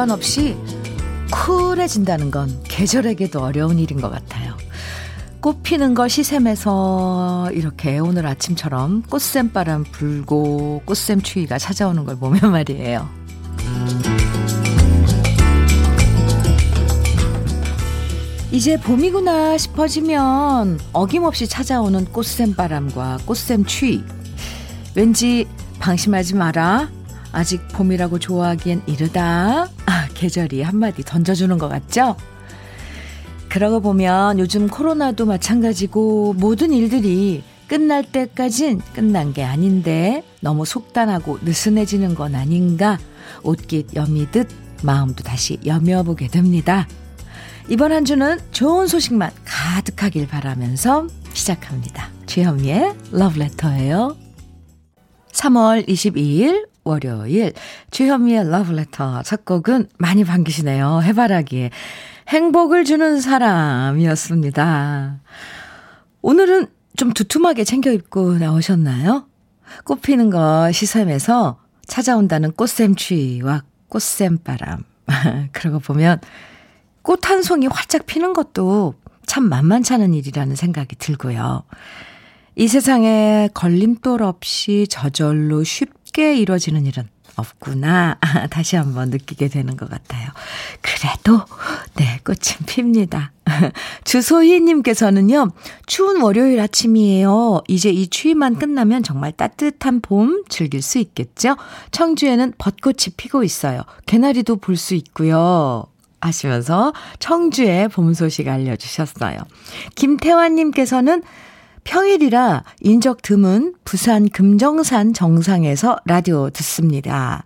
미련 없이 쿨해진다는 건 계절에게도 어려운 일인 것 같아요. 꽃 피는 거 시샘에서 이렇게 오늘 아침처럼 꽃샘바람 불고 꽃샘 추위가 찾아오는 걸 보면 말이에요. 이제 봄이구나 싶어지면 어김없이 찾아오는 꽃샘 바람과 꽃샘 추위. 왠지 방심하지 마라. 아직 봄이라고 좋아하기엔 이르다. 아, 계절이 한마디 던져주는 것 같죠? 그러고 보면 요즘 코로나도 마찬가지고 모든 일들이 끝날 때까진 끝난 게 아닌데 너무 속단하고 느슨해지는 건 아닌가 옷깃 여미듯 마음도 다시 여며보게 됩니다. 이번 한 주는 좋은 소식만 가득하길 바라면서 시작합니다. 주현미의 러브레터예요. 3월 22일 월요일 주현미의 러브레터 첫 곡은 많이 반기시네요. 해바라기에 행복을 주는 사람이었습니다. 오늘은 좀 두툼하게 챙겨 입고 나오셨나요? 꽃 피는 거 시샘에서 찾아온다는 꽃샘추위와 꽃샘바람. 그러고 보면 꽃 한 송이 활짝 피는 것도 참 만만찮은 일이라는 생각이 들고요. 이 세상에 걸림돌 없이 저절로 쉽게 이루어지는 일은 없구나. 다시 한번 느끼게 되는 것 같아요. 그래도, 네, 꽃은 핍니다. 주소희님께서는요, 추운 월요일 아침이에요. 이제 이 추위만 끝나면 정말 따뜻한 봄 즐길 수 있겠죠? 청주에는 벚꽃이 피고 있어요. 개나리도 볼 수 있고요. 하시면서 청주의 봄 소식 알려주셨어요. 김태환님께서는 평일이라 인적 드문 부산 금정산 정상에서 라디오 듣습니다.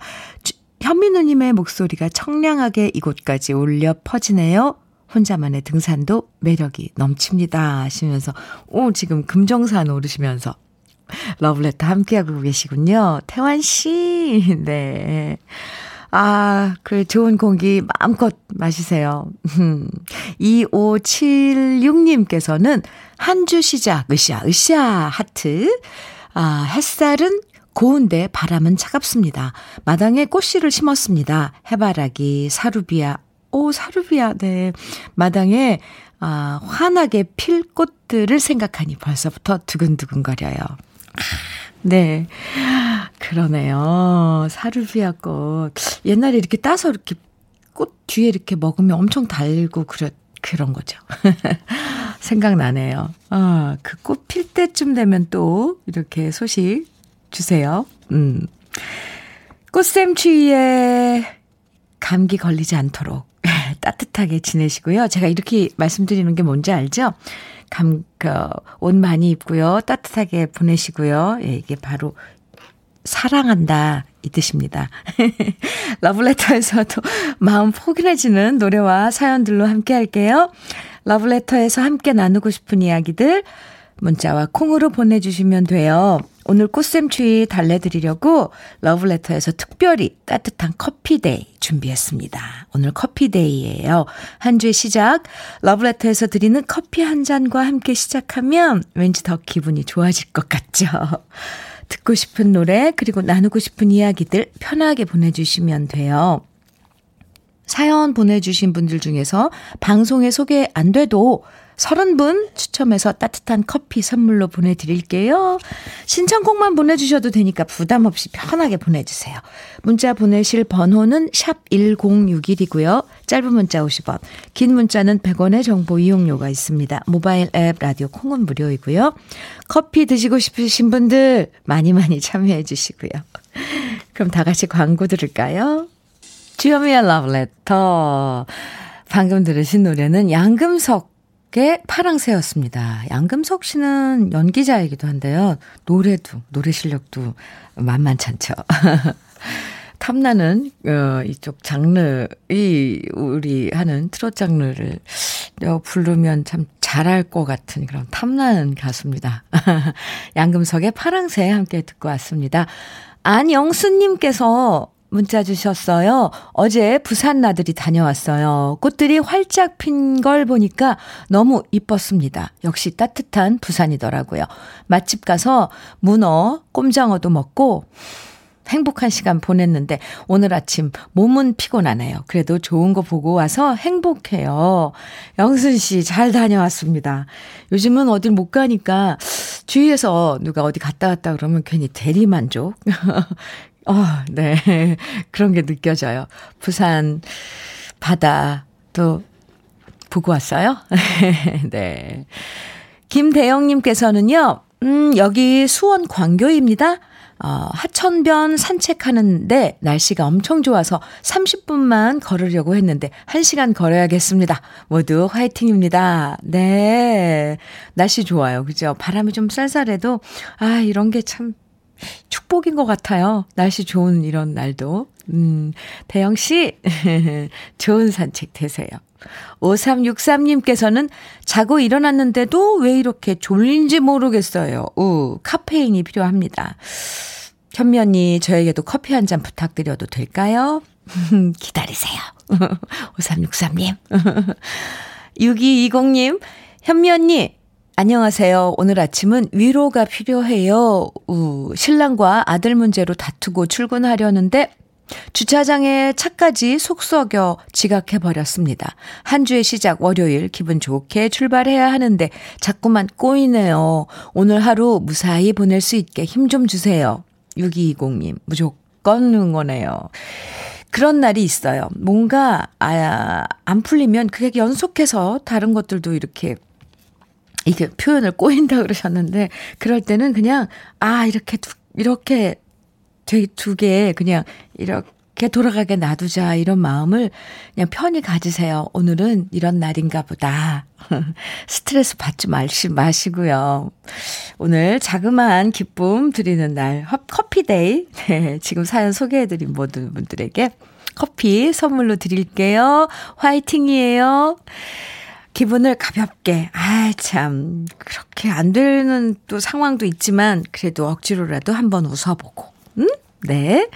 현민우님의 목소리가 청량하게 이곳까지 울려 퍼지네요. 혼자만의 등산도 매력이 넘칩니다. 하시면서, 오, 지금 금정산 오르시면서 러브레터 함께하고 계시군요. 태환씨, 네. 아, 그 좋은 공기 마음껏 마시세요. 2576님께서는 한 주 시작, 으쌰, 으쌰, 하트. 아, 햇살은 고운데 바람은 차갑습니다. 마당에 꽃씨를 심었습니다. 해바라기, 사루비아. 오, 사루비아, 네. 마당에, 아, 환하게 필 꽃들을 생각하니 벌써부터 두근두근거려요. 네. 그러네요. 사르비아 꽃. 옛날에 이렇게 따서 이렇게 꽃 뒤에 이렇게 먹으면 엄청 달고 그래, 그런 거죠. 생각나네요. 아, 그 꽃 필 때쯤 되면 또 이렇게 소식 주세요. 음. 꽃샘추위에 감기 걸리지 않도록 따뜻하게 지내시고요. 제가 이렇게 말씀드리는 게 뭔지 알죠? 감, 그, 옷 많이 입고요. 따뜻하게 보내시고요. 예, 이게 바로 사랑한다. 이 뜻입니다. 러브레터에서도 마음 포근해지는 노래와 사연들로 함께 할게요. 러브레터에서 함께 나누고 싶은 이야기들 문자와 콩으로 보내주시면 돼요. 오늘 꽃샘추위 달래드리려고 러브레터에서 특별히 따뜻한 커피데이 준비했습니다. 오늘 커피데이예요. 한 주의 시작 러브레터에서 드리는 커피 한 잔과 함께 시작하면 왠지 더 기분이 좋아질 것 같죠. 듣고 싶은 노래 그리고 나누고 싶은 이야기들 편하게 보내주시면 돼요. 사연 보내주신 분들 중에서 방송에 소개 안 돼도 30분 추첨해서 따뜻한 커피 선물로 보내드릴게요. 신청곡만 보내주셔도 되니까 부담 없이 편하게 보내주세요. 문자 보내실 번호는 샵 1061이고요. 짧은 문자 50원, 긴 문자는 100원의 정보 이용료가 있습니다. 모바일 앱 라디오 콩은 무료이고요. 커피 드시고 싶으신 분들 많이 많이 참여해 주시고요. 그럼 다 같이 광고 들을까요? 주여미의 러브레터. 방금 들으신 노래는 양금석 의 파랑새였습니다. 양금석 씨는 연기자이기도 한데요. 노래도, 노래 실력도 만만찮죠. 탐나는, 어, 이쪽 장르, 이, 우리 하는 트롯 장르를 어, 부르면 참 잘할 것 같은 그런 탐나는 가수입니다. 양금석의 파랑새 함께 듣고 왔습니다. 안영수님께서 문자 주셨어요. 어제 부산 나들이 다녀왔어요. 꽃들이 활짝 핀 걸 보니까 너무 이뻤습니다. 역시 따뜻한 부산이더라고요. 맛집 가서 문어, 꼼장어도 먹고 행복한 시간 보냈는데 오늘 아침 몸은 피곤하네요. 그래도 좋은 거 보고 와서 행복해요. 영순 씨 잘 다녀왔습니다. 요즘은 어딜 못 가니까 주위에서 누가 어디 갔다 왔다 그러면 괜히 대리만족. 어, 네. 그런 게 느껴져요. 부산 바다 또 보고 왔어요? 네. 김대영님께서는요, 음, 여기 수원 광교입니다. 어, 하천변 산책하는데 날씨가 엄청 좋아서 30분만 걸으려고 했는데 1시간 걸어야겠습니다. 모두 화이팅입니다. 네. 날씨 좋아요. 그죠? 바람이 좀 쌀쌀해도, 아, 이런 게 참 축복인 것 같아요. 날씨 좋은 이런 날도. 음, 대영씨, 좋은 산책 되세요. 5363님께서는 자고 일어났는데도 왜 이렇게 졸린지 모르겠어요. 우, 카페인이 필요합니다. 언니, 저에게도 커피 한 잔 부탁드려도 될까요? 기다리세요. 5363님. 6220님, 현미 언니, 안녕하세요. 오늘 아침은 위로가 필요해요. 우, 신랑과 아들 문제로 다투고 출근하려는데 주차장에 차까지 속썩여 지각해버렸습니다. 한 주의 시작 월요일 기분 좋게 출발해야 하는데 자꾸만 꼬이네요. 오늘 하루 무사히 보낼 수 있게 힘 좀 주세요. 6220님, 무조건 응원해요. 그런 날이 있어요. 뭔가, 아, 안 풀리면 그게 연속해서 다른 것들도 이렇게 이게 표현을 꼬인다 그러셨는데 그럴 때는 그냥 아 이렇게 두, 이렇게 두 개 그냥 이렇게 돌아가게 놔두자 이런 마음을 그냥 편히 가지세요. 오늘은 이런 날인가 보다. 스트레스 받지 마시, 마시고요. 오늘 자그마한 기쁨 드리는 날 커피데이 네, 지금 사연 소개해드린 모든 분들에게 커피 선물로 드릴게요. 화이팅이에요. 기분을 가볍게, 아, 참, 그렇게 안 되는 또 상황도 있지만, 그래도 억지로라도 한번 웃어보고, 음? 네.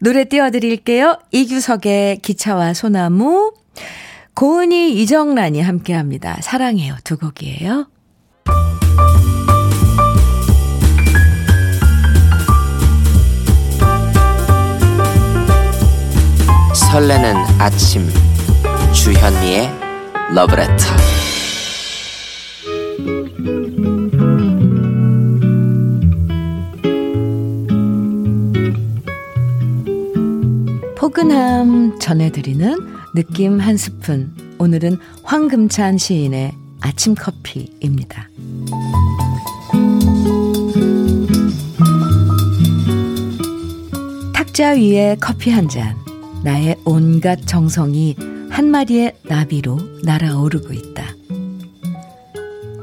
노래 띄워드릴게요. 이규석의 기차와 소나무. 고은이 이정란이 함께 합니다. 사랑해요. 두 곡이에요. 설레는 아침. 주현미의 러브레터. 포근함 전해드리는 느낌 한 스푼. 오늘은 황금찬 시인의 아침 커피입니다. 탁자 위에 커피 한 잔. 나의 온갖 정성이 한 마리의 나비로 날아오르고 있다.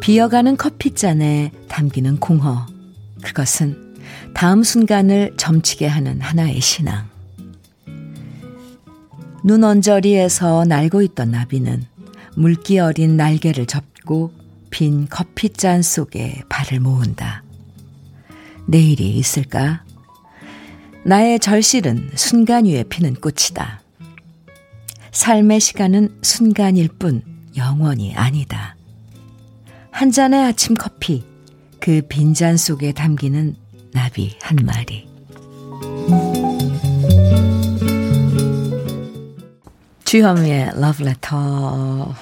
비어가는 커피잔에 담기는 공허. 그것은 다음 순간을 점치게 하는 하나의 신앙. 눈 언저리에서 날고 있던 나비는 물기 어린 날개를 접고 빈 커피잔 속에 발을 모은다. 내일이 있을까? 나의 절실은 순간 위에 피는 꽃이다. 삶의 시간은 순간일 뿐 영원히 아니다. 한 잔의 아침 커피, 그 빈잔 속에 담기는 나비 한 마리. 주현미의 러브레터.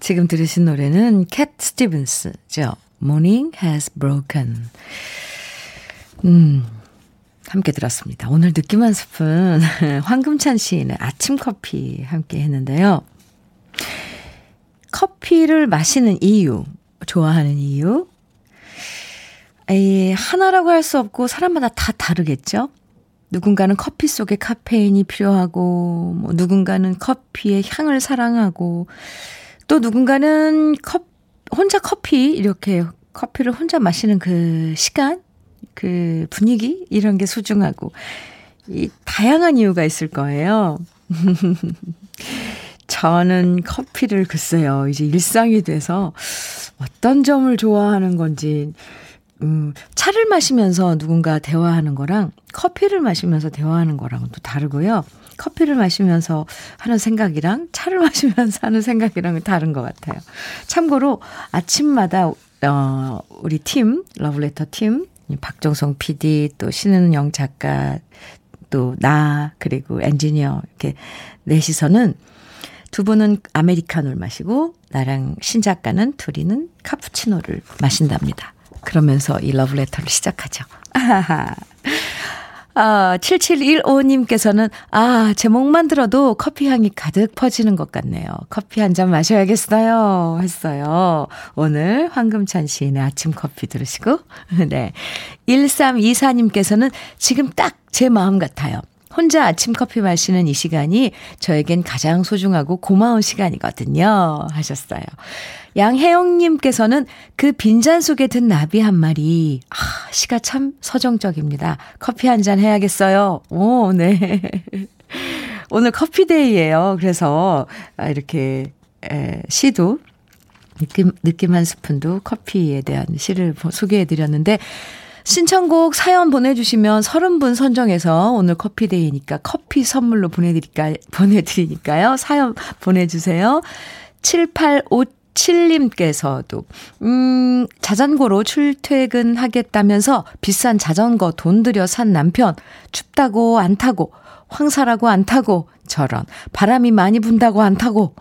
지금 들으신 노래는 캣 스티븐스죠. Morning has broken. 음, 함께 들었습니다. 오늘 느낌 한 스푼 황금찬 시인의 아침 커피 함께 했는데요. 커피를 마시는 이유, 좋아하는 이유. 에이, 하나라고 할 수 없고 사람마다 다 다르겠죠? 누군가는 커피 속에 카페인이 필요하고, 뭐 누군가는 커피의 향을 사랑하고, 또 누군가는 컵, 혼자 커피, 이렇게 커피를 혼자 마시는 그 시간, 그 분위기, 이런 게 소중하고, 이 다양한 이유가 있을 거예요. 저는 커피를 글쎄요, 이제 일상이 돼서 어떤 점을 좋아하는 건지, 음, 차를 마시면서 누군가 대화하는 거랑 커피를 마시면서 대화하는 거랑은 또 다르고요. 커피를 마시면서 하는 생각이랑 차를 마시면서 하는 생각이랑은 다른 것 같아요. 참고로 아침마다, 어, 우리 팀, 러브레터 팀, 박정성 PD, 또 신은영 작가, 또 나, 그리고 엔지니어, 이렇게 넷이서는 두 분은 아메리카노를 마시고, 나랑 신작가는 둘이는 카푸치노를 마신답니다. 그러면서 이 러브레터를 시작하죠. 아하하. 아, 7715님께서는, 아, 제목만 들어도 커피 향이 가득 퍼지는 것 같네요. 커피 한 잔 마셔야겠어요. 했어요. 오늘 황금찬 시인의 아침 커피 들으시고, 네. 1324님께서는 지금 딱 제 마음 같아요. 혼자 아침 커피 마시는 이 시간이 저에겐 가장 소중하고 고마운 시간이거든요. 하셨어요. 양혜영님께서는 그 빈잔 속에 든 나비 한 마리. 아, 시가 참 서정적입니다. 커피 한 잔 해야겠어요. 오, 네. 오늘 커피데이예요. 그래서 아, 이렇게 에, 시도 느낌, 느낌 한 스푼도 커피에 대한 시를 소개해 드렸는데 신청곡 사연 보내주시면 30분 선정해서 오늘 커피데이니까 커피 선물로 보내드릴까, 보내드리니까요. 사연 보내주세요. 7857님께서도, 음, 자전거로 출퇴근하겠다면서 비싼 자전거 돈 들여 산 남편, 춥다고 안 타고, 황사라고 안 타고, 저런, 바람이 많이 분다고 안 타고,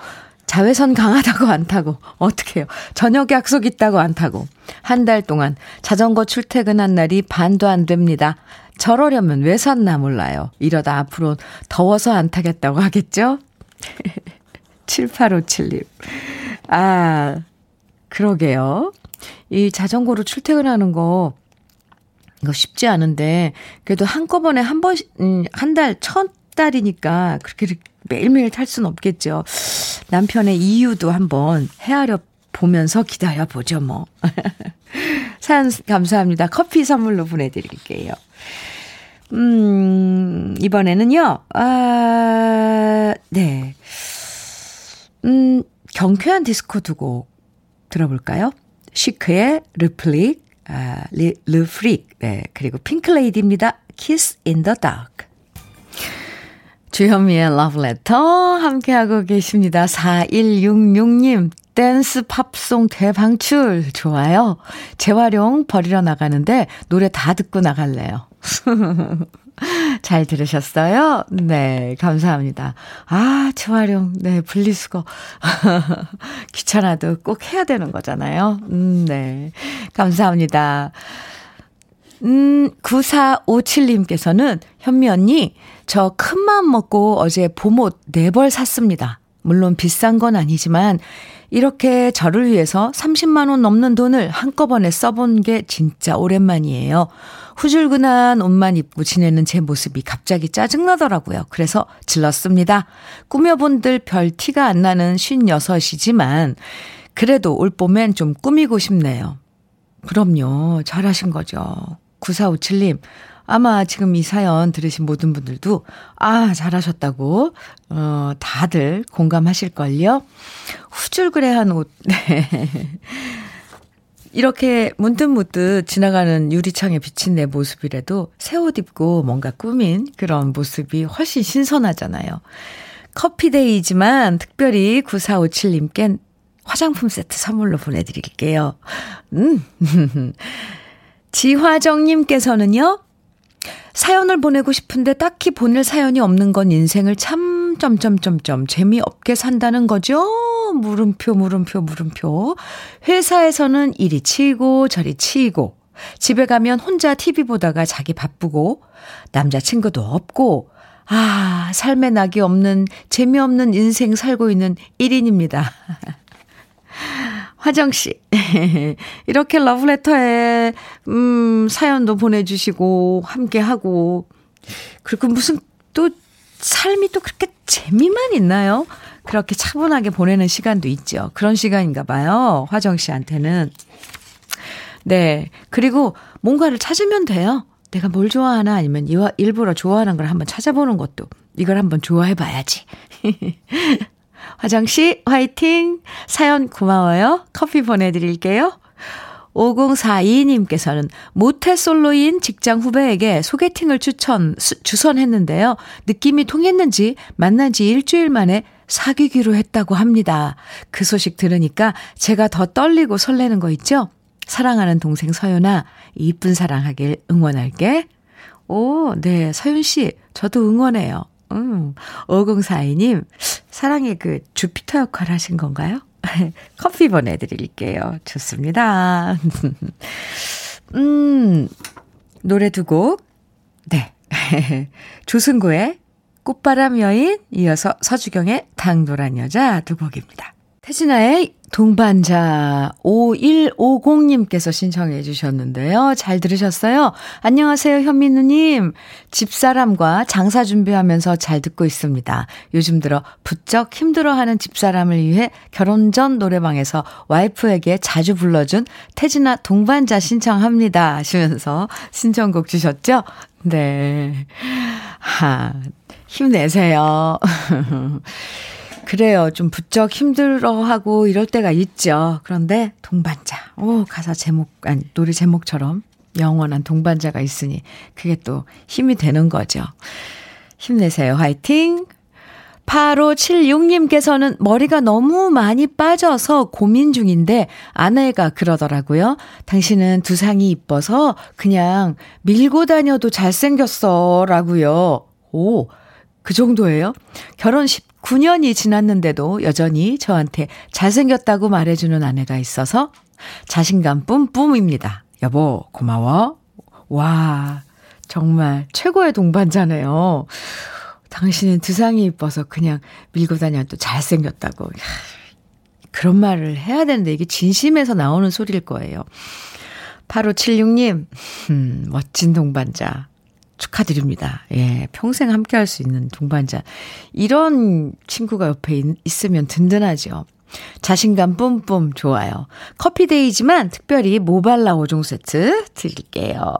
자외선 강하다고 안 타고, 어떡해요. 저녁 약속 있다고 안 타고. 한 달 동안 자전거 출퇴근한 날이 반도 안 됩니다. 저러려면 왜 샀나 몰라요. 이러다 앞으로 더워서 안 타겠다고 하겠죠? 7857님. 아, 그러게요. 이 자전거로 출퇴근하는 거, 이거 쉽지 않은데, 그래도 한꺼번에 한 번, 음, 한 달, 첫 달이니까 그렇게 매일매일 탈 수는 없겠죠. 남편의 이유도 한번 헤아려 보면서 기다려 보죠, 뭐. 사연 감사합니다. 커피 선물로 보내드릴게요. 음, 이번에는요, 아, 네. 음, 경쾌한 디스코 두 곡 들어볼까요? Chic의 Le Freak, 아, 리, Le Freak, 네. 그리고 핑크레이디입니다. Kiss in the Dark. 주현미의 러브레터 함께하고 계십니다. 4166님, 댄스 팝송 대방출. 좋아요. 재활용 버리러 나가는데 노래 다 듣고 나갈래요. 잘 들으셨어요? 네, 감사합니다. 아, 재활용, 네, 분리수거. 귀찮아도 꼭 해야 되는 거잖아요. 음, 네. 감사합니다. 음, 9457님께서는 현미 언니, 저큰 마음 먹고 어제 봄옷 4벌 샀습니다. 물론 비싼 건 아니지만 이렇게 저를 위해서 30만원 넘는 돈을 한꺼번에 써본 게 진짜 오랜만이에요. 후줄근한 옷만 입고 지내는 제 모습이 갑자기 짜증나더라고요. 그래서 질렀습니다. 꾸며본들 별 티가 안 나는 56이지만 그래도 올 봄엔 좀 꾸미고 싶네요. 그럼요. 잘하신 거죠. 9457님, 아마 지금 이 사연 들으신 모든 분들도, 아, 잘하셨다고, 어, 다들 공감하실걸요? 후줄그레한 옷, 네. 이렇게 문득문득 지나가는 유리창에 비친 내 모습이라도 새 옷 입고 뭔가 꾸민 그런 모습이 훨씬 신선하잖아요. 커피데이지만 특별히 9457님께 화장품 세트 선물로 보내드릴게요. 음. 지화정님께서는요, 사연을 보내고 싶은데 딱히 보낼 사연이 없는 건 인생을 참, 점점점점, 재미없게 산다는 거죠? 물음표, 물음표, 물음표. 회사에서는 이리 치이고 저리 치이고, 집에 가면 혼자 TV 보다가 자기 바쁘고, 남자친구도 없고, 아, 삶에 낙이 없는, 재미없는 인생 살고 있는 1인입니다. 화정 씨. 이렇게 러브레터에, 음, 사연도 보내 주시고, 함께 하고, 그리고 무슨 또 삶이 또 그렇게 재미만 있나요? 그렇게 차분하게 보내는 시간도 있죠. 그런 시간인가 봐요. 화정 씨한테는. 네. 그리고 뭔가를 찾으면 돼요. 내가 뭘 좋아하나 아니면 일부러 좋아하는 걸 한번 찾아보는 것도 이걸 한번 좋아해 봐야지. 화정씨, 화이팅! 사연 고마워요. 커피 보내드릴게요. 5042님께서는 모태 솔로인 직장 후배에게 소개팅을 추천, 수, 주선했는데요. 느낌이 통했는지 만난 지 일주일 만에 사귀기로 했다고 합니다. 그 소식 들으니까 제가 더 떨리고 설레는 거 있죠? 사랑하는 동생 서연아, 이쁜 사랑하길 응원할게. 오, 네. 서윤 씨, 저도 응원해요. 음, 5042님, 사랑의 그 주피터 역할 하신 건가요? 커피 보내드릴게요. 좋습니다. 음, 노래 두 곡. 네. 조승구의 꽃바람 여인, 이어서 서주경의 당돌한 여자 두 곡입니다. 태진아의 동반자 5150님께서 신청해 주셨는데요. 잘 들으셨어요? 안녕하세요, 현민우님. 집사람과 장사 준비하면서 잘 듣고 있습니다. 요즘 들어 부쩍 힘들어하는 집사람을 위해 결혼 전 노래방에서 와이프에게 자주 불러준 태진아 동반자 신청합니다. 하시면서 신청곡 주셨죠? 네. 하, 힘내세요. 그래요. 좀 부쩍 힘들어하고 이럴 때가 있죠. 그런데 동반자. 오, 가사 제목, 아니, 노래 제목처럼 영원한 동반자가 있으니 그게 또 힘이 되는 거죠. 힘내세요. 화이팅! 8576님께서는 머리가 너무 많이 빠져서 고민 중인데 아내가 그러더라고요. 당신은 두상이 이뻐서 그냥 밀고 다녀도 잘생겼어. 라고요. 오, 그 정도예요? 결혼 19년이 지났는데도 여전히 저한테 잘생겼다고 말해주는 아내가 있어서 자신감 뿜뿜입니다. 여보, 고마워. 와, 정말 최고의 동반자네요. 당신은 두상이 이뻐서 그냥 밀고 다녀도 잘생겼다고. 그런 말을 해야 되는데 이게 진심에서 나오는 소리일 거예요. 8576님, 음, 멋진 동반자. 축하드립니다. 예, 평생 함께 할 수 있는 동반자. 이런 친구가 옆에 있, 있으면 든든하죠. 자신감 뿜뿜 좋아요. 커피데이지만 특별히 모발라 5종 세트 드릴게요.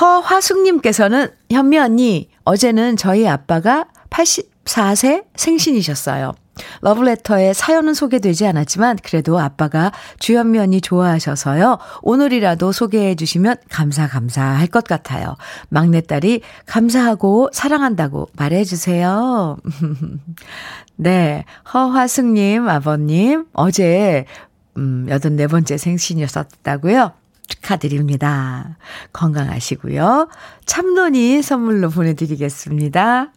허화숙님께서는 현미 언니, 어제는 저희 아빠가 84세 생신이셨어요. 러브레터에 사연은 소개되지 않았지만 그래도 아빠가 주현미 언니 좋아하셔서요. 오늘이라도 소개해 주시면 감사 감사할 것 같아요. 막내딸이 감사하고 사랑한다고 말해 주세요. 네. 허화승 님 아버님 어제 음 84번째 생신이었다고요. 축하드립니다. 건강하시고요. 참론이 선물로 보내드리겠습니다.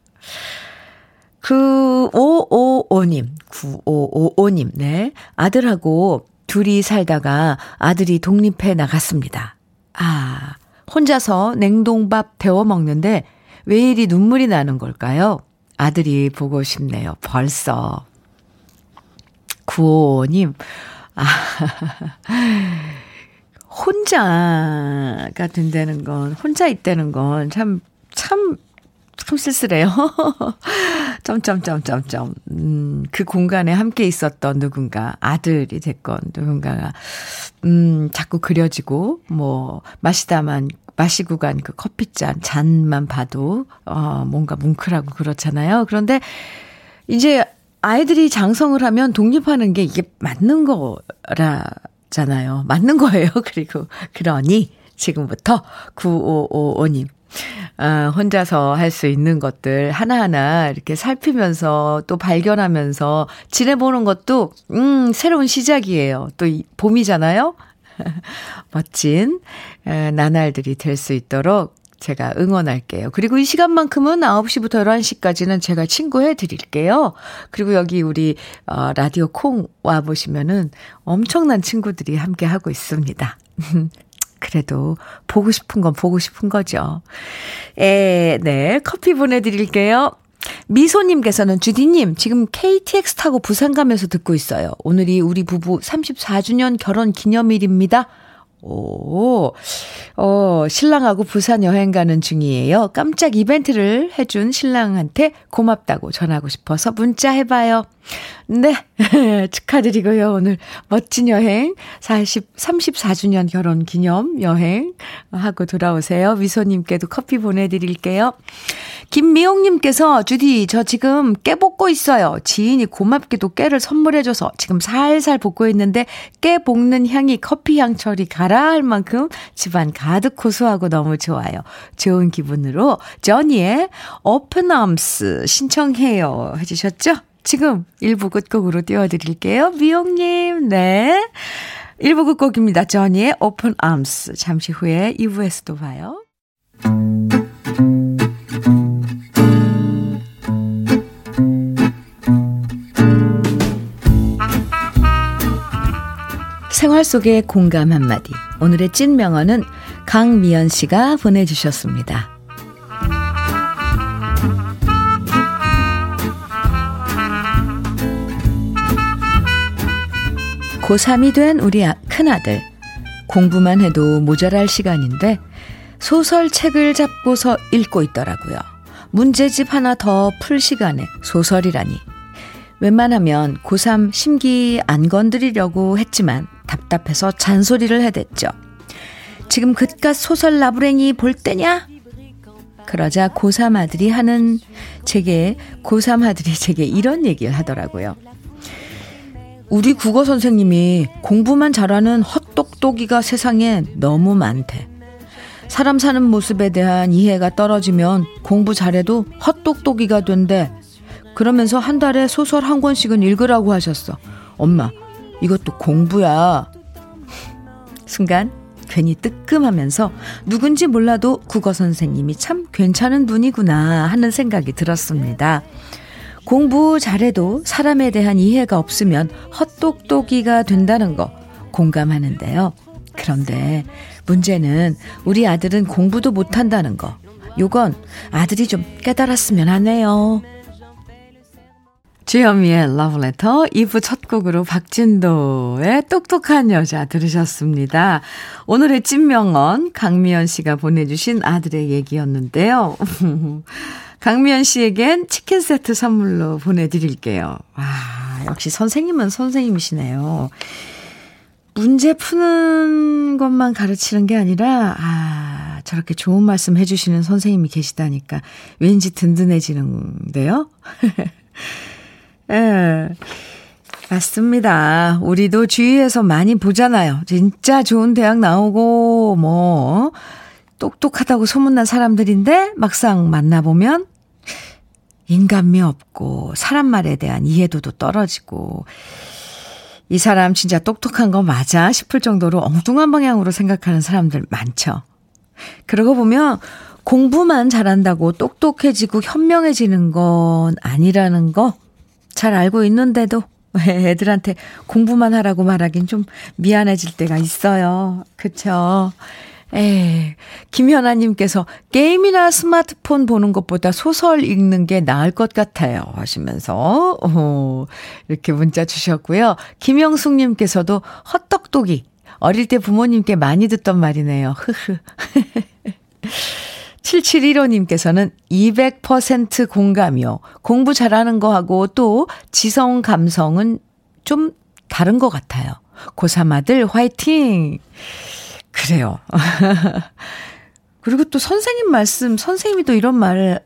9555님, 9555님, 네. 아들하고 둘이 살다가 아들이 독립해 나갔습니다. 아, 혼자서 냉동밥 데워 먹는데 왜 이리 눈물이 나는 걸까요? 아들이 보고 싶네요. 벌써. 9555님, 아, 혼자가 된다는 건, 혼자 있다는 건 참, 참 참 쓸쓸해요. 점점점점점. 음, 그 공간에 함께 있었던 누군가, 아들이 됐건 누군가가, 음, 자꾸 그려지고, 뭐, 마시다만, 마시고 간 그 커피잔, 잔만 봐도, 어, 뭔가 뭉클하고 그렇잖아요. 그런데, 이제 아이들이 장성을 하면 독립하는 게 이게 맞는 거라잖아요. 맞는 거예요. 그리고, 그러니, 지금부터 9555님, 아, 혼자서 할 수 있는 것들 하나하나 이렇게 살피면서 또 발견하면서 지내보는 것도, 음, 새로운 시작이에요. 또 봄이잖아요? 멋진 나날들이 될 수 있도록 제가 응원할게요. 그리고 이 시간만큼은 9시부터 11시까지는 제가 친구해 드릴게요. 그리고 여기 우리 어, 라디오 콩 와보시면은 엄청난 친구들이 함께 하고 있습니다. 그래도 보고 싶은 건 보고 싶은 거죠. 에, 네. 커피 보내드릴게요. 미소님께서는 주디님, 지금 KTX 타고 부산 가면서 듣고 있어요. 오늘이 우리 부부 34주년 결혼 기념일입니다. 오, 어, 신랑하고 부산 여행 가는 중이에요. 깜짝 이벤트를 해준 신랑한테 고맙다고 전하고 싶어서 문자 해봐요. 네. 축하드리고요. 오늘 멋진 여행, 40, 34주년 결혼 기념 여행 하고 돌아오세요. 미소님께도 커피 보내드릴게요. 김미용님께서, 주디, 저 지금 깨 볶고 있어요. 지인이 고맙게도 깨를 선물해줘서 지금 살살 볶고 있는데 깨 볶는 향이 커피 향처리 가라 할 만큼 집안 가득 고소하고 너무 좋아요. 좋은 기분으로 저니의 Arms 신청해요. 해주셨죠? 지금 1부 끝곡으로 띄워드릴게요. 미용님, 네. 1부 끝곡입니다. 저니의 Open Arms. 잠시 후에 2부에서도 봐요. 생활 속의 공감 한마디. 오늘의 찐 명언은 강미연 씨가 보내주셨습니다. 고3이 된 우리 아, 큰아들. 공부만 해도 모자랄 시간인데 소설책을 잡고서 읽고 있더라고요. 문제집 하나 더 풀 시간에 소설이라니. 웬만하면 고3 심기 안 건드리려고 했지만 답답해서 잔소리를 해댔죠. 지금 그깟 소설 나부랭이 볼 때냐? 그러자 고3 아들이 하는 제게, 고3 아들이 제게 이런 얘기를 하더라고요. 우리 국어 선생님이 공부만 잘하는 헛똑똑이가 세상에 너무 많대. 사람 사는 모습에 대한 이해가 떨어지면 공부 잘해도 헛똑똑이가 된대. 그러면서 한 달에 소설 한 권씩은 읽으라고 하셨어. 엄마, 이것도 공부야. 순간 괜히 뜨끔하면서 누군지 몰라도 국어 선생님이 참 괜찮은 분이구나 하는 생각이 들었습니다. 공부 잘해도 사람에 대한 이해가 없으면 헛똑똑이가 된다는 거 공감하는데요. 그런데 문제는 우리 아들은 공부도 못한다는 거. 요건 아들이 좀 깨달았으면 하네요. 주현미의 러브레터 2부 첫 곡으로 박진도의 똑똑한 여자 들으셨습니다. 오늘의 찐명언 강미연 씨가 보내주신 아들의 얘기였는데요. 강미연 씨에겐 치킨 세트 선물로 보내드릴게요. 와, 역시 선생님은 선생님이시네요. 문제 푸는 것만 가르치는 게 아니라, 아, 저렇게 좋은 말씀 해주시는 선생님이 계시다니까 왠지 든든해지는데요? 예. 맞습니다. 우리도 주위에서 많이 보잖아요. 진짜 좋은 대학 나오고, 뭐, 똑똑하다고 소문난 사람들인데 막상 만나보면 인간미 없고 사람 말에 대한 이해도도 떨어지고 이 사람 진짜 똑똑한 거 맞아 싶을 정도로 엉뚱한 방향으로 생각하는 사람들 많죠. 그러고 보면 공부만 잘한다고 똑똑해지고 현명해지는 건 아니라는 거 잘 알고 있는데도 애들한테 공부만 하라고 말하긴 좀 미안해질 때가 있어요. 그쵸? 에, 김현아님께서 게임이나 스마트폰 보는 것보다 소설 읽는 게 나을 것 같아요. 하시면서, 오, 이렇게 문자 주셨고요. 김영숙님께서도 헛떡독이. 어릴 때 부모님께 많이 듣던 말이네요. 흐흐. 7715님께서는 200% 공감이요. 공부 잘하는 거하고 또 지성 감성은 좀 다른 것 같아요. 고3 아들 화이팅! 그래요. 그리고 또 선생님 말씀, 선생님이 또 이런 말,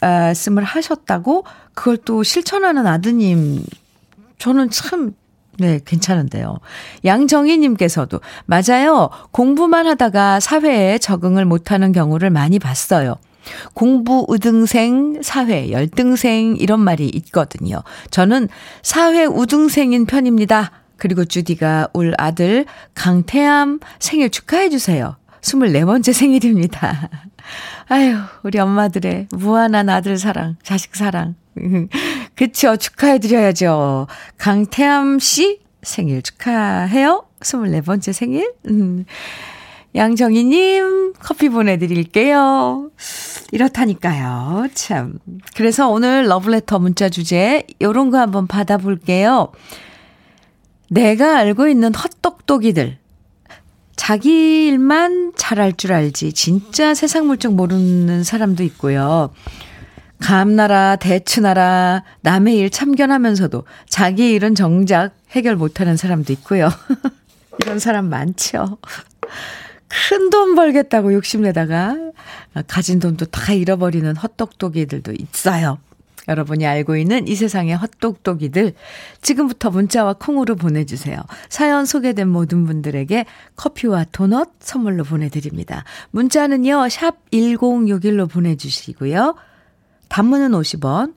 말씀을 하셨다고 그걸 또 실천하는 아드님, 저는 참, 네, 괜찮은데요. 양정희님께서도, 맞아요. 공부만 하다가 사회에 적응을 못하는 경우를 많이 봤어요. 공부 우등생, 사회 열등생, 이런 말이 있거든요. 저는 사회 우등생인 편입니다. 그리고 주디가 울 아들 강태암 생일 축하해 주세요. 24번째 생일입니다. 아유, 우리 엄마들의 무한한 아들 사랑, 자식 사랑. 그쵸, 축하해 드려야죠. 강태암 씨 생일 축하해요. 24번째 생일. 음. 양정희님, 커피 보내드릴게요. 이렇다니까요. 참. 그래서 오늘 러브레터 문자 주제, 요런 거 한번 받아볼게요. 내가 알고 있는 헛똑똑이들. 자기 일만 잘할 줄 알지. 진짜 세상 물정 모르는 사람도 있고요. 감나라, 대추나라, 남의 일 참견하면서도 자기 일은 정작 해결 못하는 사람도 있고요. 이런 사람 많죠. 큰 돈 벌겠다고 욕심내다가 가진 돈도 다 잃어버리는 헛똑똑이들도 있어요. 여러분이 알고 있는 이 세상의 헛똑똑이들 지금부터 문자와 콩으로 보내주세요. 사연 소개된 모든 분들에게 커피와 도넛 선물로 보내드립니다. 문자는요. 샵 1061로 보내주시고요. 단문은 50원,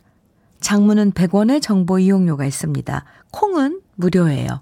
장문은 100원의 정보 이용료가 있습니다. 콩은 무료예요.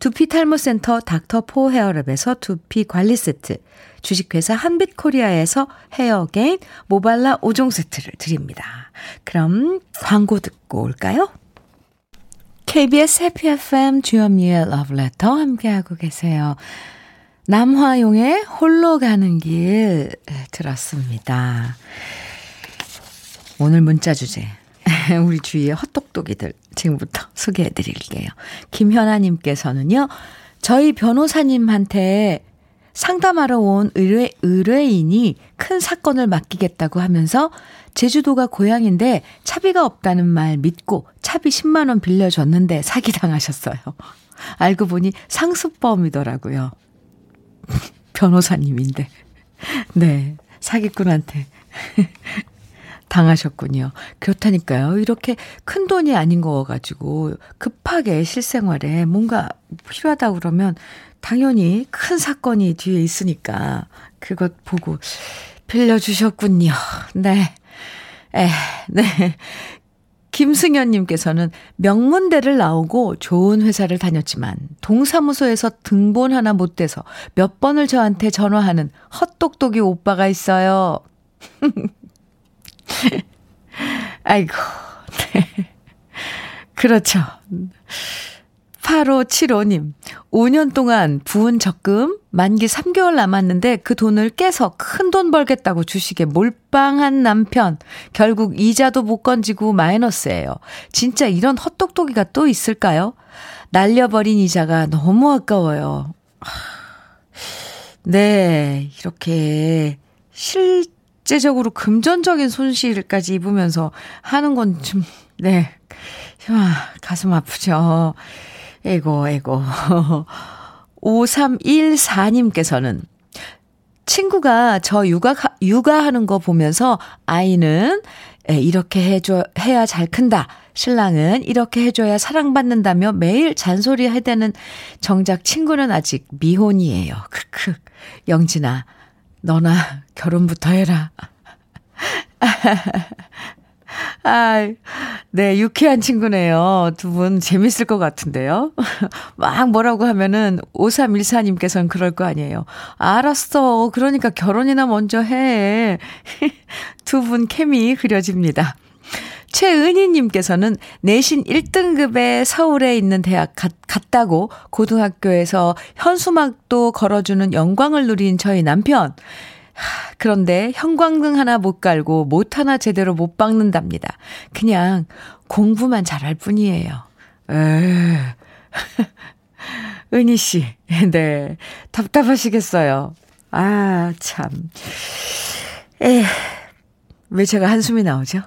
두피 탈모 센터 닥터포 헤어랩에서 두피 관리 세트, 주식회사 한빛코리아에서 헤어게인 모발라 5종 세트를 드립니다. 그럼 광고 듣고 올까요? KBS 해피 FM 주현미의 러브레터 함께하고 계세요. 남화용의 홀로 가는 길 들었습니다. 오늘 문자 주제. 우리 주위의 헛똑똑이들 지금부터 소개해 드릴게요. 김현아님께서는요, 저희 변호사님한테 상담하러 온 의뢰, 의뢰인이 큰 사건을 맡기겠다고 하면서 제주도가 고향인데 차비가 없다는 말 믿고 차비 10만원 빌려줬는데 사기당하셨어요. 알고 보니 상습범이더라고요. 변호사님인데. 네, 사기꾼한테. 당하셨군요. 그렇다니까요. 이렇게 큰 돈이 아닌 거 가지고 급하게 실생활에 뭔가 필요하다 그러면 당연히 큰 사건이 뒤에 있으니까 그것 보고 빌려주셨군요. 네. 에, 네. 김승현님께서는 명문대를 나오고 좋은 회사를 다녔지만 동사무소에서 등본 하나 못 대서 몇 번을 저한테 전화하는 헛똑똑이 오빠가 있어요. 아이고, 네. 그렇죠. 8575님, 5년 동안 부은 적금 만기 3개월 남았는데 그 돈을 깨서 큰 돈 벌겠다고 주식에 몰빵한 남편. 결국 이자도 못 건지고 마이너스예요. 진짜 이런 헛똑똑이가 또 있을까요? 날려버린 이자가 너무 아까워요. 네, 이렇게 실 제적으로 금전적인 손실까지 입으면서 하는 건 좀, 네, 가슴 아프죠. 에고, 에고. 5314님께서는 친구가 저 육아, 육아하는 거 보면서 아이는 이렇게 해줘, 해야 잘 큰다. 신랑은 이렇게 해줘야 사랑받는다며 매일 잔소리 해대는 정작 친구는 아직 미혼이에요. 크크. 영진아, 너나 결혼부터 해라. 아, 네, 유쾌한 친구네요. 두 분 재밌을 것 같은데요. 막 뭐라고 하면은 5314님께서는 그럴 거 아니에요. 알았어. 그러니까 결혼이나 먼저 해. 두 분 케미 그려집니다. 최은희님께서는 내신 1등급에 서울에 있는 대학 갔, 갔다고 고등학교에서 현수막도 걸어주는 영광을 누린 저희 남편. 그런데 형광등 하나 못 깔고 못 하나 제대로 못 박는답니다. 그냥 공부만 잘할 뿐이에요. 에 은희 씨, 네. 답답하시겠어요. 아, 참. 에, 왜 제가 한숨이 나오죠?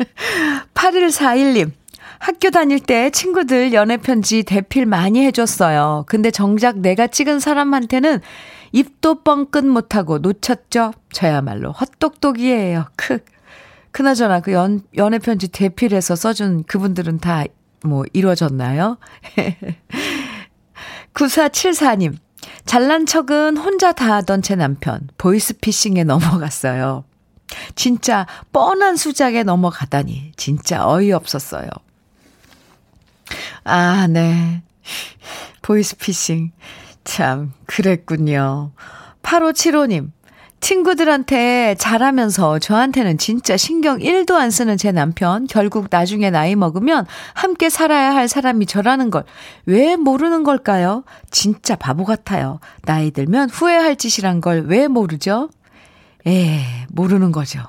8141님. 학교 다닐 때 친구들 연애편지 대필 많이 해줬어요. 근데 정작 내가 찍은 사람한테는 입도 뻥끗 못하고 놓쳤죠? 저야말로 헛똑똑이에요. 크. 그나저나 그 연, 연애편지 대필해서 써준 그분들은 다 뭐 이루어졌나요? 9474님. 잘난 척은 혼자 다 하던 제 남편. 보이스피싱에 넘어갔어요. 진짜 뻔한 수작에 넘어가다니. 진짜 어이없었어요. 아, 네. 보이스피싱. 참, 그랬군요. 8575님, 친구들한테 잘하면서 저한테는 진짜 신경 1도 안 쓰는 제 남편, 결국 나중에 나이 먹으면 함께 살아야 할 사람이 저라는 걸 왜 모르는 걸까요? 진짜 바보 같아요. 나이 들면 후회할 짓이란 걸 왜 모르죠? 에, 모르는 거죠.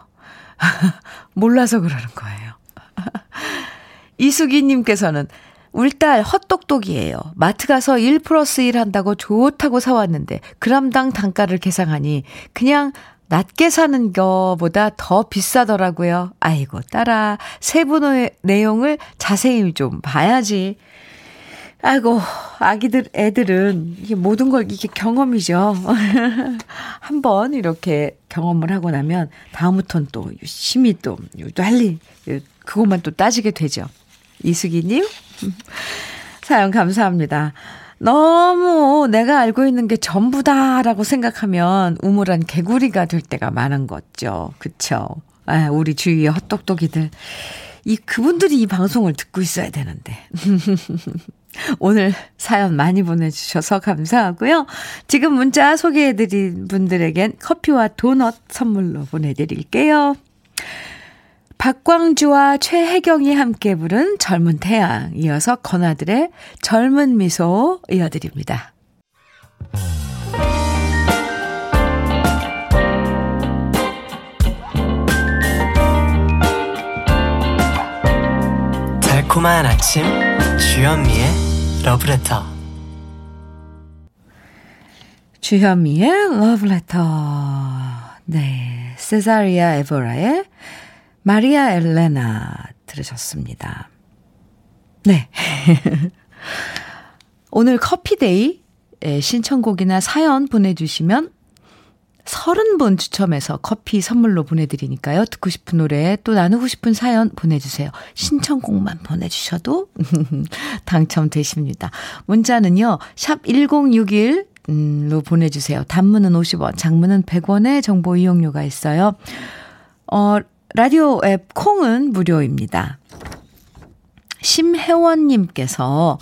몰라서 그러는 거예요. 이수기님께서는 울딸 헛똑똑이에요. 마트 가서 1 플러스 1 한다고 좋다고 사왔는데 그람당 단가를 계산하니 그냥 낮게 사는 거보다 더 비싸더라고요. 아이고, 딸아. 세부 내용을 자세히 좀 봐야지. 아이고, 아기들, 애들은 이게 모든 걸 이게 경험이죠. 한번 이렇게 경험을 하고 나면 다음부터는 또 심히 또 빨리 그것만 또 따지게 되죠. 이수기님, 사연 감사합니다. 너무 내가 알고 있는 게 전부다라고 생각하면 우물한 개구리가 될 때가 많은 거죠. 그쵸? 아, 우리 주위의 헛똑똑이들. 이, 그분들이 이 방송을 듣고 있어야 되는데. 오늘 사연 많이 보내주셔서 감사하고요. 지금 문자 소개해드린 분들에겐 커피와 도넛 선물로 보내드릴게요. 박광주와 최혜경이 함께 부른 젊은 태양 이어서 건아들의 젊은 미소 이어드립니다. 달콤한 아침 주현미의 러브레터 주현미의 러브레터 네 세사리아 에버라의 마리아 엘레나 들으셨습니다. 네. 오늘 커피데이 신청곡이나 사연 보내주시면 30분 추첨해서 커피 선물로 보내드리니까요. 듣고 싶은 노래 또 나누고 싶은 사연 보내주세요. 신청곡만 보내주셔도 당첨되십니다. 문자는요. 샵 1061 로 보내주세요. 단문은 50원, 장문은 100원의 정보 이용료가 있어요. 어, 라디오 앱 콩은 무료입니다. 심혜원님께서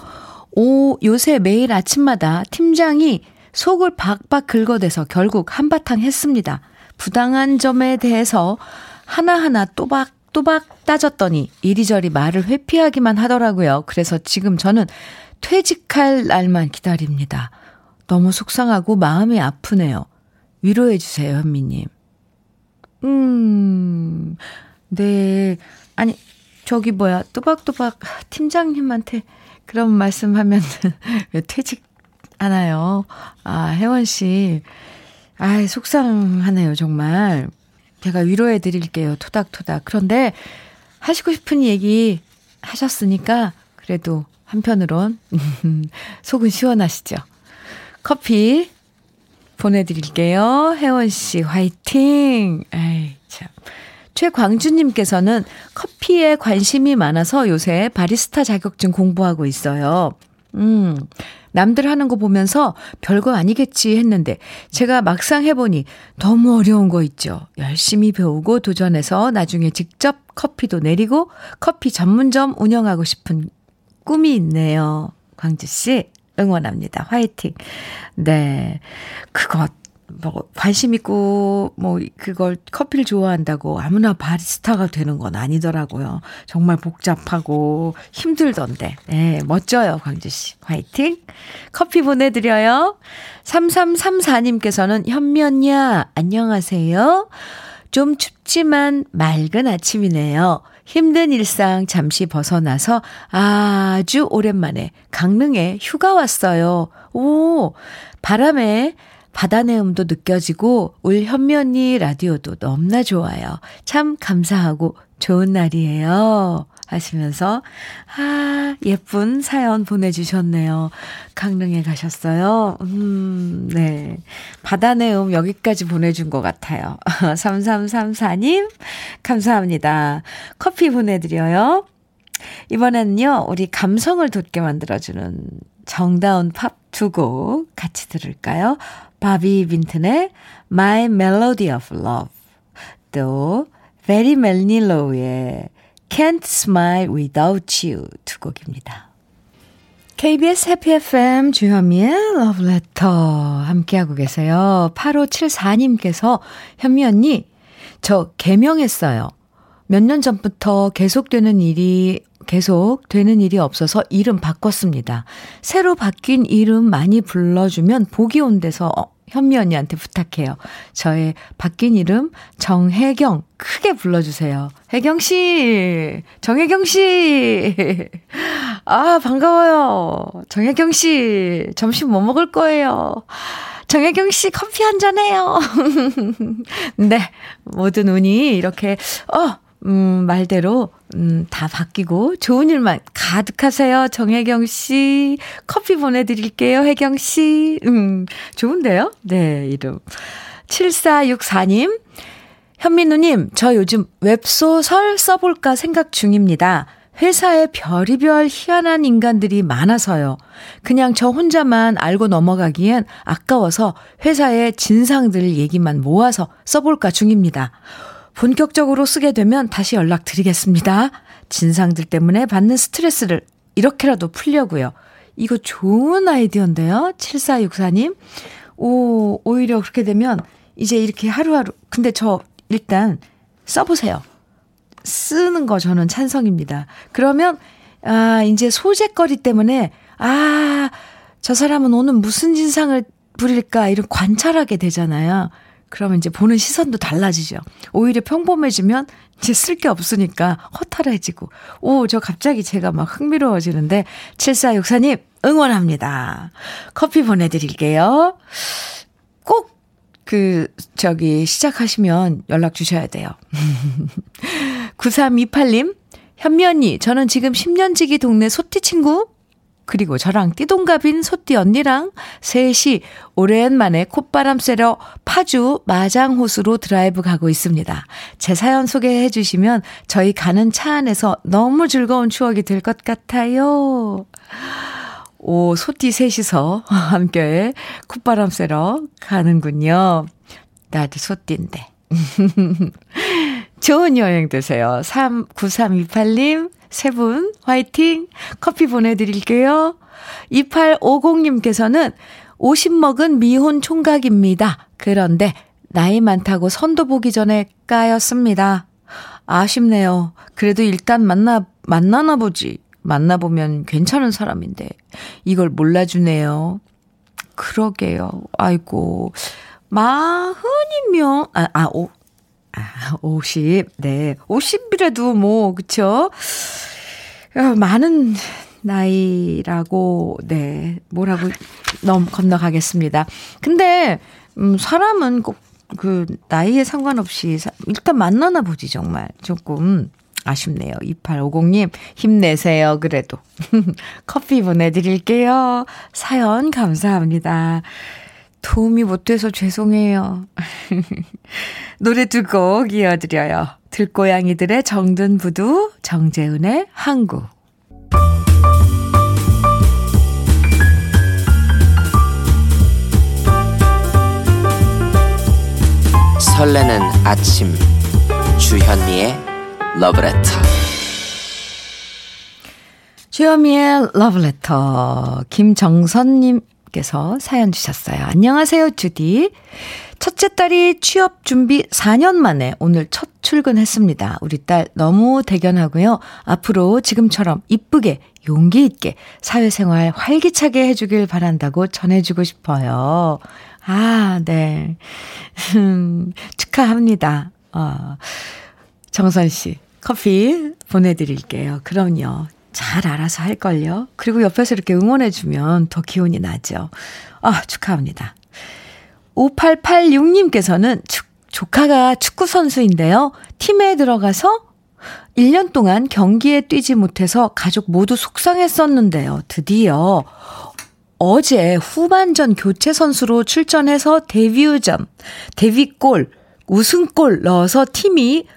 오, 요새 매일 아침마다 팀장이 속을 박박 긁어대서 결국 한바탕 했습니다. 부당한 점에 대해서 하나하나 또박또박 따졌더니 이리저리 말을 회피하기만 하더라고요. 그래서 지금 저는 퇴직할 날만 기다립니다. 너무 속상하고 마음이 아프네요. 위로해주세요, 현미님. 음, 네. 아니, 저기 뭐야, 또박또박 팀장님한테 그런 말씀 하면 왜 퇴직 하나요? 아, 혜원 씨. 아, 속상하네요, 정말. 제가 위로해 드릴게요, 토닥토닥. 그런데 하시고 싶은 얘기 하셨으니까 그래도 한편으론 속은 시원하시죠? 커피 보내드릴게요. 혜원 씨, 화이팅! 아이, 참. 최광주님께서는 커피에 관심이 많아서 요새 바리스타 자격증 공부하고 있어요. 음, 남들 하는 거 보면서 별거 아니겠지 했는데 제가 막상 해보니 너무 어려운 거 있죠. 열심히 배우고 도전해서 나중에 직접 커피도 내리고 커피 전문점 운영하고 싶은 꿈이 있네요. 광주씨, 응원합니다. 화이팅. 네. 그것, 뭐, 관심 있고, 뭐, 그걸 커피를 좋아한다고 아무나 바리스타가 되는 건 아니더라고요. 정말 복잡하고 힘들던데. 네, 멋져요, 광주씨. 화이팅. 커피 보내드려요. 3334님께서는 현면야, 안녕하세요. 좀 춥지만 맑은 아침이네요. 힘든 일상 잠시 벗어나서 아주 오랜만에 강릉에 휴가 왔어요. 오, 바람에 바다 내음도 느껴지고 울 현면이 라디오도 너무나 좋아요. 참 감사하고 좋은 날이에요. 하시면서 아 예쁜 사연 보내주셨네요. 강릉에 가셨어요. 음, 네. 바다 내음 여기까지 보내준 것 같아요. 3334님 감사합니다. 커피 보내드려요. 이번에는요 우리 감성을 돋게 만들어주는 정다운 팝 두 곡 같이 들을까요? 바비 빈튼의 My Melody of Love 또 베리 멜닐로우의 Can't Smile Without You 두 곡입니다. KBS 해피 FM 주현미의 Love Letter 함께하고 계세요. 8574님께서 현미 언니 저 개명했어요. 몇 년 전부터 계속되는 일이 계속 되는 일이 없어서 이름 바꿨습니다. 새로 바뀐 이름 많이 불러주면 복이 온대서 어, 현미 언니한테 부탁해요. 저의 바뀐 이름 정혜경 크게 불러주세요. 혜경 씨, 정혜경 씨, 아 반가워요. 정혜경 씨, 점심 뭐 먹을 거예요? 정혜경 씨 커피 한 잔 해요. 네, 모든 운이 이렇게 어. 음, 말대로 음, 다 바뀌고 좋은 일만 가득하세요. 정혜경 씨. 커피 보내드릴게요. 혜경 씨. 음, 좋은데요? 네, 이름. 7464님. 현민우님, 저 요즘 웹소설 써볼까 생각 중입니다. 회사에 별의별 희한한 인간들이 많아서요. 그냥 저 혼자만 알고 넘어가기엔 아까워서 회사의 진상들 얘기만 모아서 써볼까 중입니다. 본격적으로 쓰게 되면 다시 연락드리겠습니다. 진상들 때문에 받는 스트레스를 이렇게라도 풀려고요. 이거 좋은 아이디어인데요. 7464님. 오, 오히려 그렇게 되면 이제 이렇게 하루하루. 근데 저 일단 써보세요. 쓰는 거 저는 찬성입니다. 그러면, 아, 이제 소재거리 때문에, 아, 저 사람은 오늘 무슨 진상을 부릴까, 이런 관찰하게 되잖아요. 그러면 이제 보는 시선도 달라지죠. 오히려 평범해지면 이제 쓸 게 없으니까 허탈해지고. 오, 저 갑자기 제가 막 흥미로워지는데, 7464님, 응원합니다. 커피 보내드릴게요. 꼭, 그, 저기, 시작하시면 연락 주셔야 돼요. 9328님, 현미 언니, 저는 지금 10년 지기 동네 소띠 친구, 그리고 저랑 띠동갑인 소띠 언니랑 셋이 오랜만에 콧바람 쐬러 파주 마장호수로 드라이브 가고 있습니다. 제 사연 소개해 주시면 저희 가는 차 안에서 너무 즐거운 추억이 될 것 같아요. 오, 소띠 셋이서 함께 콧바람 쐬러 가는군요. 나도 소띠인데. 좋은 여행 되세요. 3, 9328님, 세 분, 화이팅! 커피 보내드릴게요. 2850님께서는 50 먹은 미혼 총각입니다. 그런데 나이 많다고 선도 보기 전에 까였습니다. 아쉽네요. 그래도 일단 만나, 만나나 보지. 만나보면 괜찮은 사람인데. 이걸 몰라주네요. 그러게요. 아이고. 마흔이면, 아, 아, 오, 아, 50. 네. 50이라도 뭐, 그쵸? 어, 많은 나이라고, 네. 뭐라고 넘, 건너가겠습니다. 근데, 음, 사람은 꼭 그, 나이에 상관없이 일단 만나나 보지, 정말. 조금. 아쉽네요. 2850님, 힘내세요, 그래도. 커피 보내드릴게요. 사연 감사합니다. 도움이 못 돼서 죄송해요. 노래 두 곡 이어드려요. 들고양이들의 정든 부두, 정재은의 항구. 설레는 아침 주현미의 러브레터 주현미의 러브레터 김정선님 께서 사연 주셨어요. 안녕하세요, 주디. 첫째 딸이 취업 준비 4년 만에 오늘 첫 출근했습니다. 우리 딸 너무 대견하고요. 앞으로 지금처럼 이쁘게 용기 있게 사회생활 활기차게 해주길 바란다고 전해주고 싶어요. 아, 네. 음, 축하합니다. 어, 정선 씨, 커피 보내드릴게요. 그럼요. 잘 알아서 할걸요. 그리고 옆에서 이렇게 응원해주면 더 기운이 나죠. 아, 축하합니다. 5886님께서는 축, 조카가 축구선수인데요. 팀에 들어가서 1년 동안 경기에 뛰지 못해서 가족 모두 속상했었는데요. 드디어 어제 후반전 교체 선수로 출전해서 데뷔전, 데뷔골, 우승골 넣어서 팀이,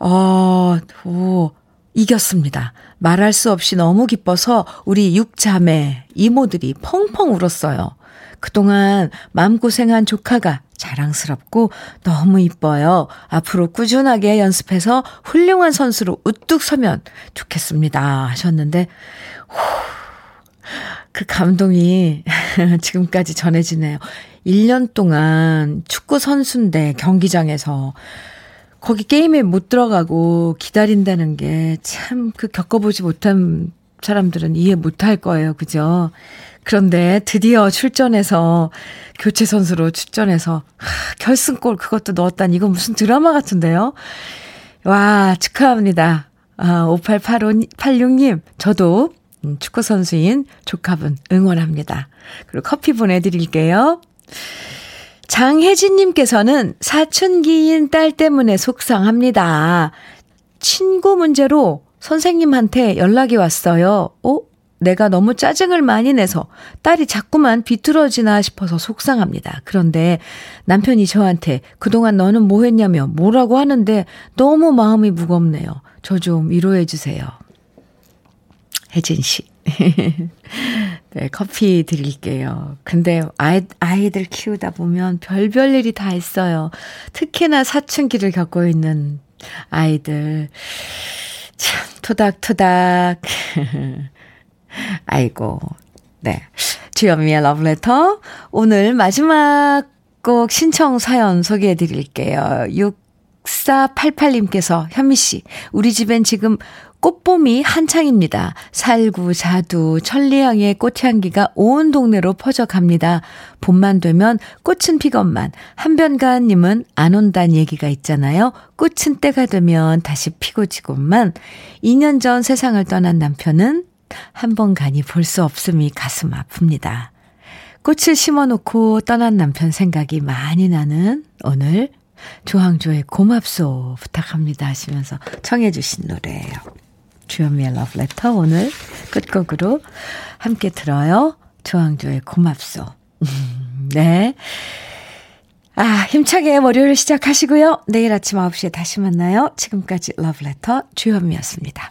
어, 오, 이겼습니다. 말할 수 없이 너무 기뻐서 우리 육자매, 이모들이 펑펑 울었어요. 그동안 마음고생한 조카가 자랑스럽고 너무 이뻐요. 앞으로 꾸준하게 연습해서 훌륭한 선수로 우뚝 서면 좋겠습니다. 하셨는데, 후, 그 감동이 지금까지 전해지네요. 1년 동안 축구 선수인데 경기장에서 거기 게임에 못 들어가고 기다린다는 게 참 그 겪어보지 못한 사람들은 이해 못 할 거예요. 그죠? 그런데 드디어 출전해서 교체 선수로 출전해서 하, 결승골 그것도 넣었다니 이건 무슨 드라마 같은데요. 와, 축하합니다. 아, 5886님, 저도 음, 축구 선수인 조카분 응원합니다. 그리고 커피 보내드릴게요. 장혜진님께서는 사춘기인 딸 때문에 속상합니다. 친구 문제로 선생님한테 연락이 왔어요. 어? 내가 너무 짜증을 많이 내서 딸이 자꾸만 비뚤어지나 싶어서 속상합니다. 그런데 남편이 저한테 그동안 너는 뭐 했냐며 뭐라고 하는데 너무 마음이 무겁네요. 저 좀 위로해 주세요. 혜진 씨. 네, 커피 드릴게요. 근데 아이, 아이들 키우다 보면 별별 일이 다 있어요. 특히나 사춘기를 겪고 있는 아이들. 참, 토닥토닥. 아이고, 네. 주현미의 러브레터. 오늘 마지막 곡 신청 사연 소개해 드릴게요. 6488님께서 현미 씨, 우리 집엔 지금 꽃봄이 한창입니다. 살구, 자두, 천리향의 꽃향기가 온 동네로 퍼져갑니다. 봄만 되면 꽃은 피건만, 한변가님은 안 온단 얘기가 있잖아요. 꽃은 때가 되면 다시 피고 지고만, 2년 전 세상을 떠난 남편은 한 번 가니 볼 수 없음이 가슴 아픕니다. 꽃을 심어놓고 떠난 남편 생각이 많이 나는 오늘 조항조의 고맙소 부탁합니다 하시면서 청해 주신 노래예요. 주현미의 러브레터 오늘 끝곡으로 함께 들어요. 조항조의 고맙소. 네. 아, 힘차게 월요일 시작하시고요. 내일 아침 9시에 다시 만나요. 지금까지 러브레터 주현미였습니다.